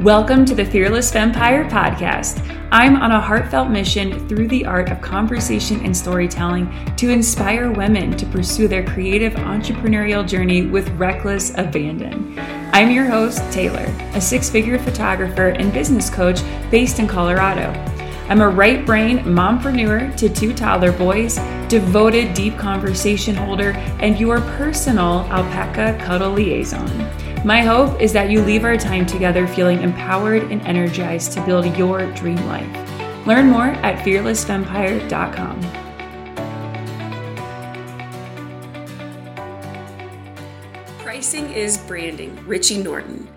Welcome to the Fearless Empire podcast. I'm on a heartfelt mission through the art of conversation and storytelling to inspire women to pursue their creative entrepreneurial journey with reckless abandon. I'm your host, Taylor, a six figure photographer and business coach based in Colorado. I'm a right brain mompreneur to two toddler boys, devoted deep conversation holder, and your personal alpaca cuddle liaison. My hope is that you leave our time together feeling empowered and energized to build your dream life. Learn more at fearlessempire.com. Pricing is branding. Richie Norton.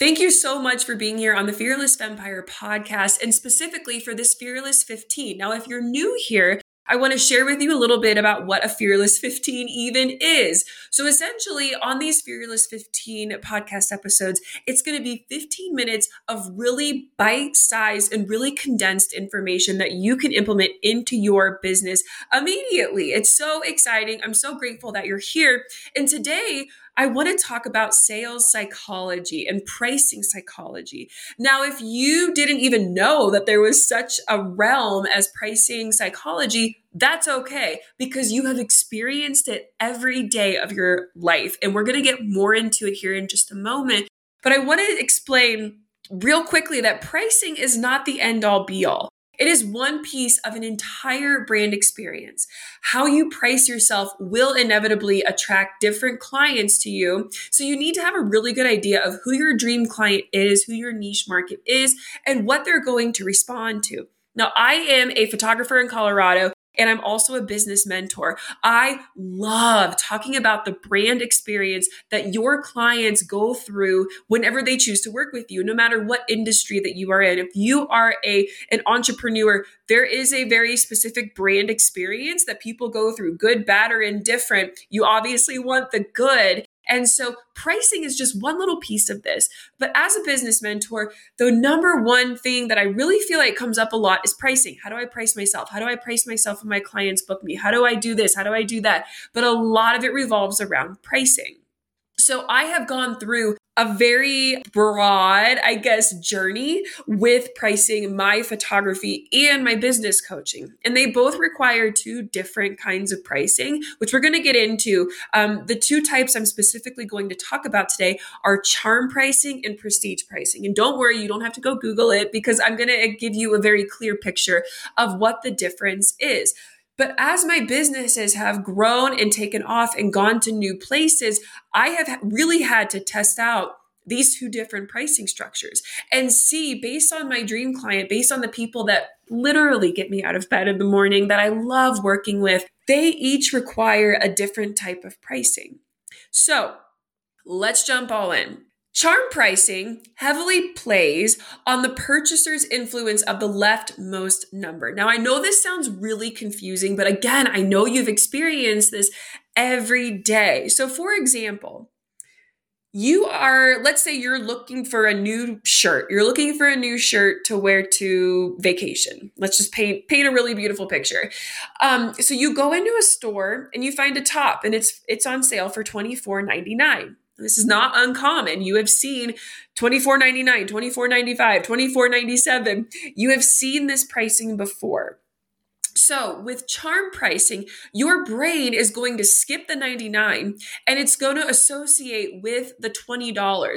Thank you so much for being here on the Fearless Empire podcast and specifically for this Fearless 15. Now, if you're new here, I want to share with you a little bit about what a Fearless 15 even is. So, essentially, on these Fearless 15 podcast episodes, it's going to be 15 minutes of really bite sized and really condensed information that you can implement into your business immediately. It's so exciting. I'm so grateful that you're here. And today, I want to talk about sales psychology and pricing psychology. Now, if you didn't even know that there was such a realm as pricing psychology, that's okay because you have experienced it every day of your life. And we're going to get more into it here in just a moment. But I want to explain real quickly that pricing is not the end all be all. It is one piece of an entire brand experience. How you price yourself will inevitably attract different clients to you. So you need to have a really good idea of who your dream client is, who your niche market is, and what they're going to respond to. Now, I am a photographer in Colorado and I'm also a business mentor. I love talking about the brand experience that your clients go through whenever they choose to work with you, no matter what industry that you are in. If you are a an entrepreneur, there is a very specific brand experience that people go through, good, bad, or indifferent. You obviously want the good. And so pricing is just one little piece of this. But as a business mentor, the number one thing that I really feel like comes up a lot is pricing. How do I price myself? How do I price myself when my clients book me? How do I do this? How do I do that? But a lot of it revolves around pricing. So I have gone through a very broad, I guess, journey with pricing my photography and my business coaching. And they both require two different kinds of pricing, which we're going to get into. Um, the two types I'm specifically going to talk about today are charm pricing and prestige pricing. And don't worry, you don't have to go Google it because I'm going to give you a very clear picture of what the difference is. But as my businesses have grown and taken off and gone to new places, I have really had to test out these two different pricing structures and see based on my dream client, based on the people that literally get me out of bed in the morning that I love working with, they each require a different type of pricing. So let's jump all in. Charm pricing heavily plays on the purchaser's influence of the leftmost number. Now, I know this sounds really confusing, but again, I know you've experienced this every day. So, for example, you are, let's say you're looking for a new shirt. You're looking for a new shirt to wear to vacation. Let's just paint paint a really beautiful picture. Um, so you go into a store and you find a top and it's it's on sale for $24.99. This is not uncommon. You have seen $24.99, $24.95, $24.97. You have seen this pricing before. So, with charm pricing, your brain is going to skip the 99 and it's going to associate with the $20,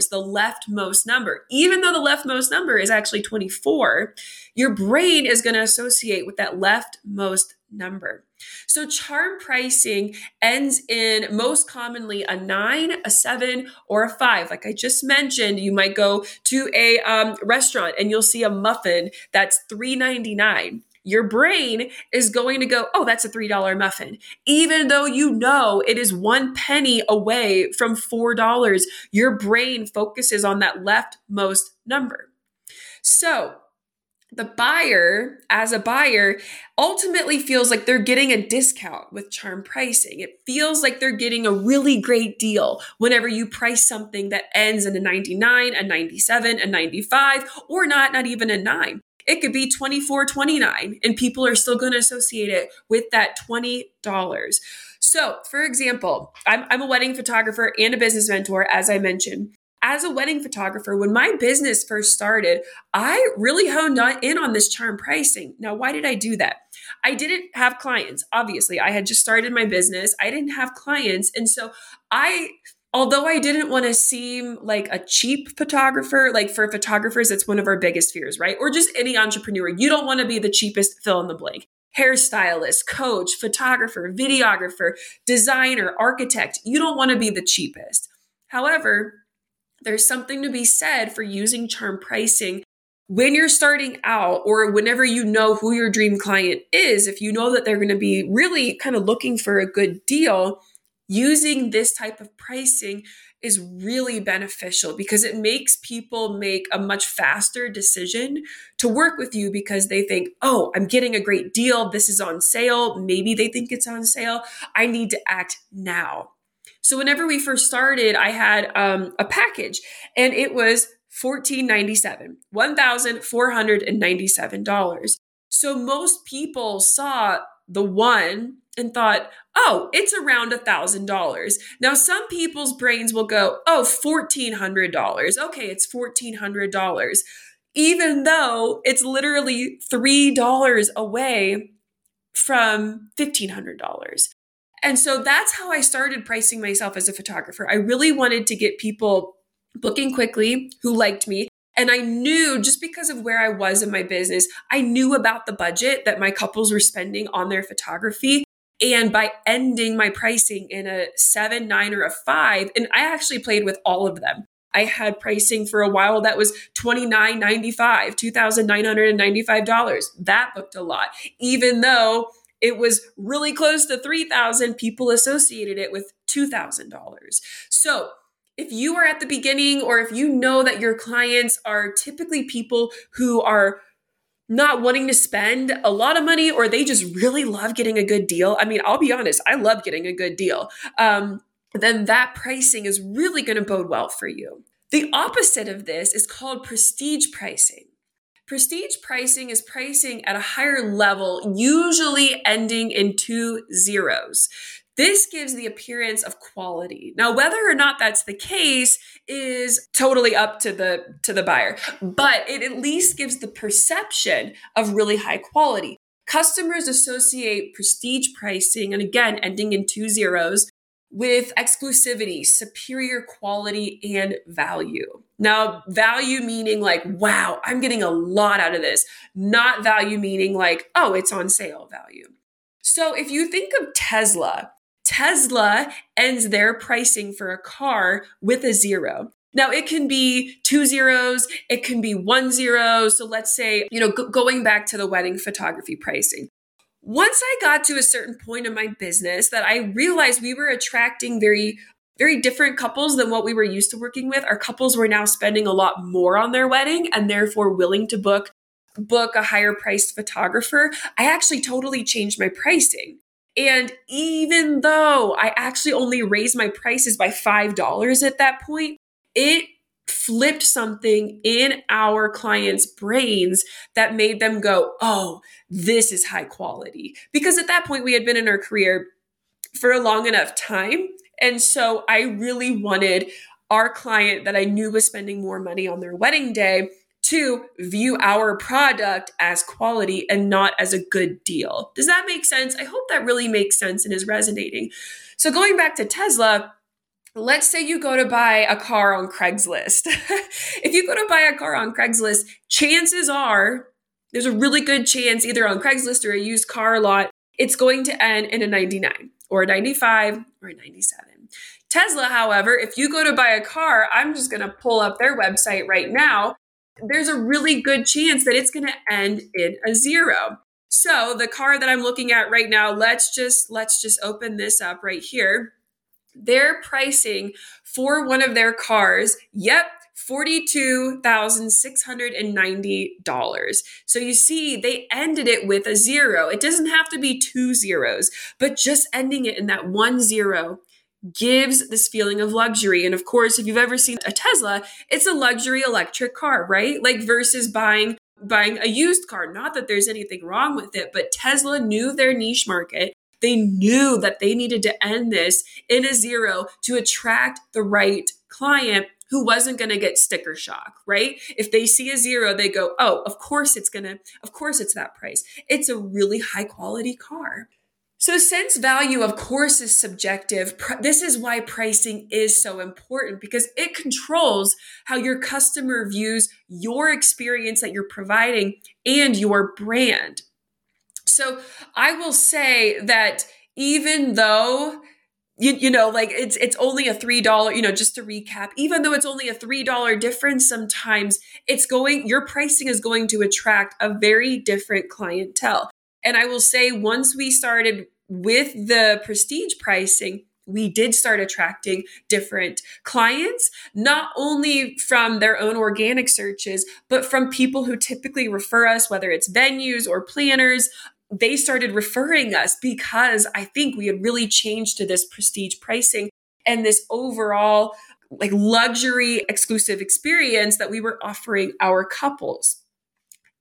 the leftmost number. Even though the leftmost number is actually 24, your brain is going to associate with that leftmost number. So, charm pricing ends in most commonly a nine, a seven, or a five. Like I just mentioned, you might go to a um, restaurant and you'll see a muffin that's $3.99 your brain is going to go, oh, that's a $3 muffin. Even though you know it is one penny away from $4, your brain focuses on that leftmost number. So, the buyer, as a buyer, ultimately feels like they're getting a discount with charm pricing. It feels like they're getting a really great deal whenever you price something that ends in a 99, a 97, a 95, or not, not even a 9. It could be 24 29 and people are still going to associate it with that $20. So, for example, I'm, I'm a wedding photographer and a business mentor, as I mentioned. As a wedding photographer, when my business first started, I really honed in on this charm pricing. Now, why did I do that? I didn't have clients. Obviously, I had just started my business. I didn't have clients. And so I although I didn't want to seem like a cheap photographer, like for photographers, it's one of our biggest fears, right? Or just any entrepreneur. You don't want to be the cheapest fill in the blank. Hairstylist, coach, photographer, videographer, designer, architect. You don't want to be the cheapest. However, there's something to be said for using charm pricing when you're starting out or whenever you know who your dream client is, if you know that they're going to be really kind of looking for a good deal, using this type of pricing is really beneficial because it makes people make a much faster decision to work with you because they think, oh, I'm getting a great deal. This is on sale. Maybe they think it's on sale. I need to act now. So whenever we first started, I had um, a package and it was 1497, $1,497. So most people saw the one and thought, oh, it's around a thousand dollars. Now, some people's brains will go, oh, oh, fourteen hundred dollars. Okay, it's fourteen hundred dollars, even though it's literally three dollars away from fifteen hundred dollars. And so that's how I started pricing myself as a photographer. I really wanted to get people booking quickly who liked me. And I knew just because of where I was in my business, I knew about the budget that my couples were spending on their photography. And by ending my pricing in a seven, nine, or a five, and I actually played with all of them. I had pricing for a while that was $29.95, $2,995. That booked a lot, even though it was really close to 3000 people associated it with $2,000. So if you are at the beginning or if you know that your clients are typically people who are not wanting to spend a lot of money or they just really love getting a good deal. I mean, I'll be honest, I love getting a good deal. Um, then that pricing is really going to bode well for you. The opposite of this is called prestige pricing. Prestige pricing is pricing at a higher level, usually ending in two zeros. This gives the appearance of quality. Now, whether or not that's the case is totally up to the to the buyer, but it at least gives the perception of really high quality. Customers associate prestige pricing, and again, ending in two zeros, with exclusivity, superior quality, and value. Now, value meaning like, wow, I'm getting a lot out of this, not value meaning like, oh, it's on sale value. So if you think of Tesla, Tesla ends their pricing for a car with a zero. Now it can be two zeros, it can be one zero. So let's say, you know, g- going back to the wedding photography pricing. Once I got to a certain point in my business that I realized we were attracting very very different couples than what we were used to working with. Our couples were now spending a lot more on their wedding and therefore willing to book book a higher priced photographer. I actually totally changed my pricing. And even though I actually only raised my prices by $5 at that point, it flipped something in our clients' brains that made them go, oh, this is high quality. Because at that point, we had been in our career for a long enough time. And so I really wanted our client that I knew was spending more money on their wedding day to view our product as quality and not as a good deal. Does that make sense? I hope that really makes sense and is resonating. So, going back to Tesla, let's say you go to buy a car on Craigslist. if you go to buy a car on Craigslist, chances are there's a really good chance, either on Craigslist or a used car lot, it's going to end in a 99 or a 95 or a 97. Tesla, however, if you go to buy a car, I'm just going to pull up their website right now there's a really good chance that it's going to end in a zero. So the car that I'm looking at right now, let's just let's just open this up right here. Their pricing for one of their cars, yep, $42,690. So you see, they ended it with a zero. It doesn't have to be two zeros, but just ending it in that one zero gives this feeling of luxury. And of course, if you've ever seen a Tesla, it's a luxury electric car, right? Like versus buying buying a used car. Not that there's anything wrong with it, but Tesla knew their niche market. They knew that they needed to end this in a zero to attract the right client who wasn't going to get sticker shock, right? If they see a zero, they go, oh, of course it's going to, of course it's that price. It's a really high quality car. So, sense value, of course, is subjective. This is why pricing is so important because it controls how your customer views your experience that you're providing and your brand. So, I will say that even though you, you know like it's it's only a three dollar you know just to recap even though it's only a three dollar difference sometimes it's going your pricing is going to attract a very different clientele. And i will say once we started with the prestige pricing we did start attracting different clients, not only from their own organic searches, but from people who typically refer us, whether it's venues or planners, they started referring us because I think we had really changed to this prestige pricing and this overall like luxury exclusive experience that we were offering our couples.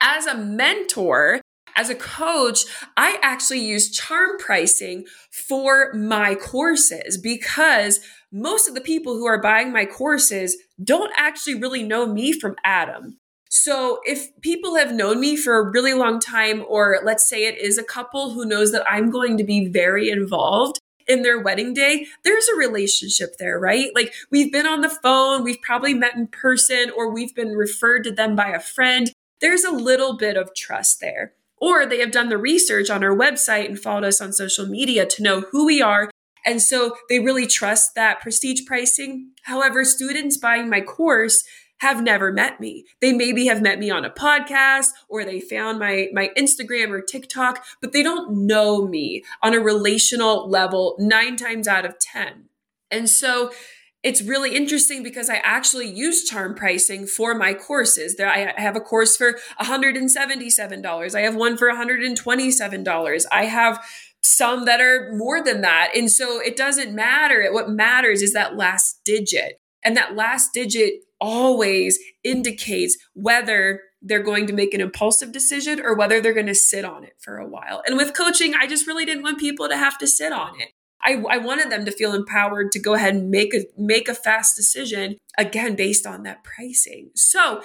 As a mentor, as a coach, I actually use charm pricing for my courses because most of the people who are buying my courses don't actually really know me from Adam. So if people have known me for a really long time, or let's say it is a couple who knows that I'm going to be very involved in their wedding day, there's a relationship there, right? Like we've been on the phone, we've probably met in person, or we've been referred to them by a friend. There's a little bit of trust there. Or they have done the research on our website and followed us on social media to know who we are. And so they really trust that prestige pricing. However, students buying my course, have never met me. They maybe have met me on a podcast or they found my my Instagram or TikTok, but they don't know me on a relational level 9 times out of 10. And so it's really interesting because I actually use charm pricing for my courses. I have a course for $177. I have one for $127. I have some that are more than that. And so it doesn't matter. What matters is that last digit. And that last digit always indicates whether they're going to make an impulsive decision or whether they're going to sit on it for a while. And with coaching, I just really didn't want people to have to sit on it. I, I, wanted them to feel empowered to go ahead and make a make a fast decision again based on that pricing. So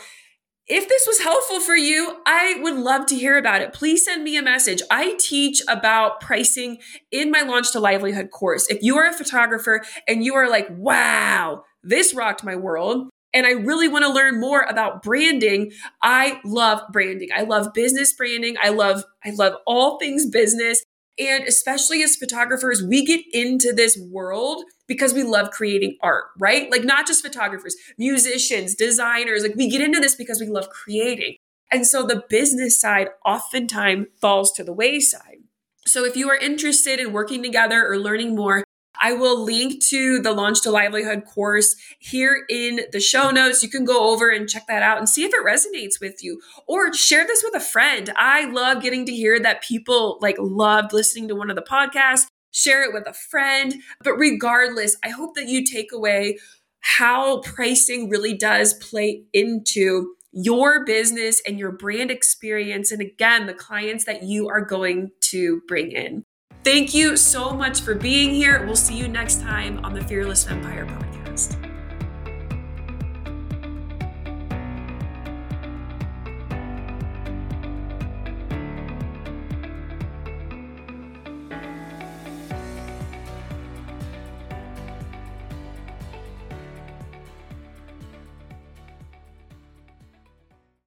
if this was helpful for you, I would love to hear about it. Please send me a message. I teach about pricing in my Launch to Livelihood course. If you are a photographer and you are like, wow, this rocked my world, and I really want to learn more about branding. I love branding. I love business branding. I love I love all things business. And especially as photographers, we get into this world because we love creating art, right? Like not just photographers, musicians, designers, like we get into this because we love creating. And so the business side oftentimes falls to the wayside. So if you are interested in working together or learning more, I will link to the Launch to Livelihood course here in the show notes. You can go over and check that out and see if it resonates with you or share this with a friend. I love getting to hear that people like loved listening to one of the podcasts. Share it with a friend. But regardless, I hope that you take away how pricing really does play into your business and your brand experience. And again, the clients that you are going to bring in. Thank you so much for being here. We'll see you next time on the Fearless Empire podcast.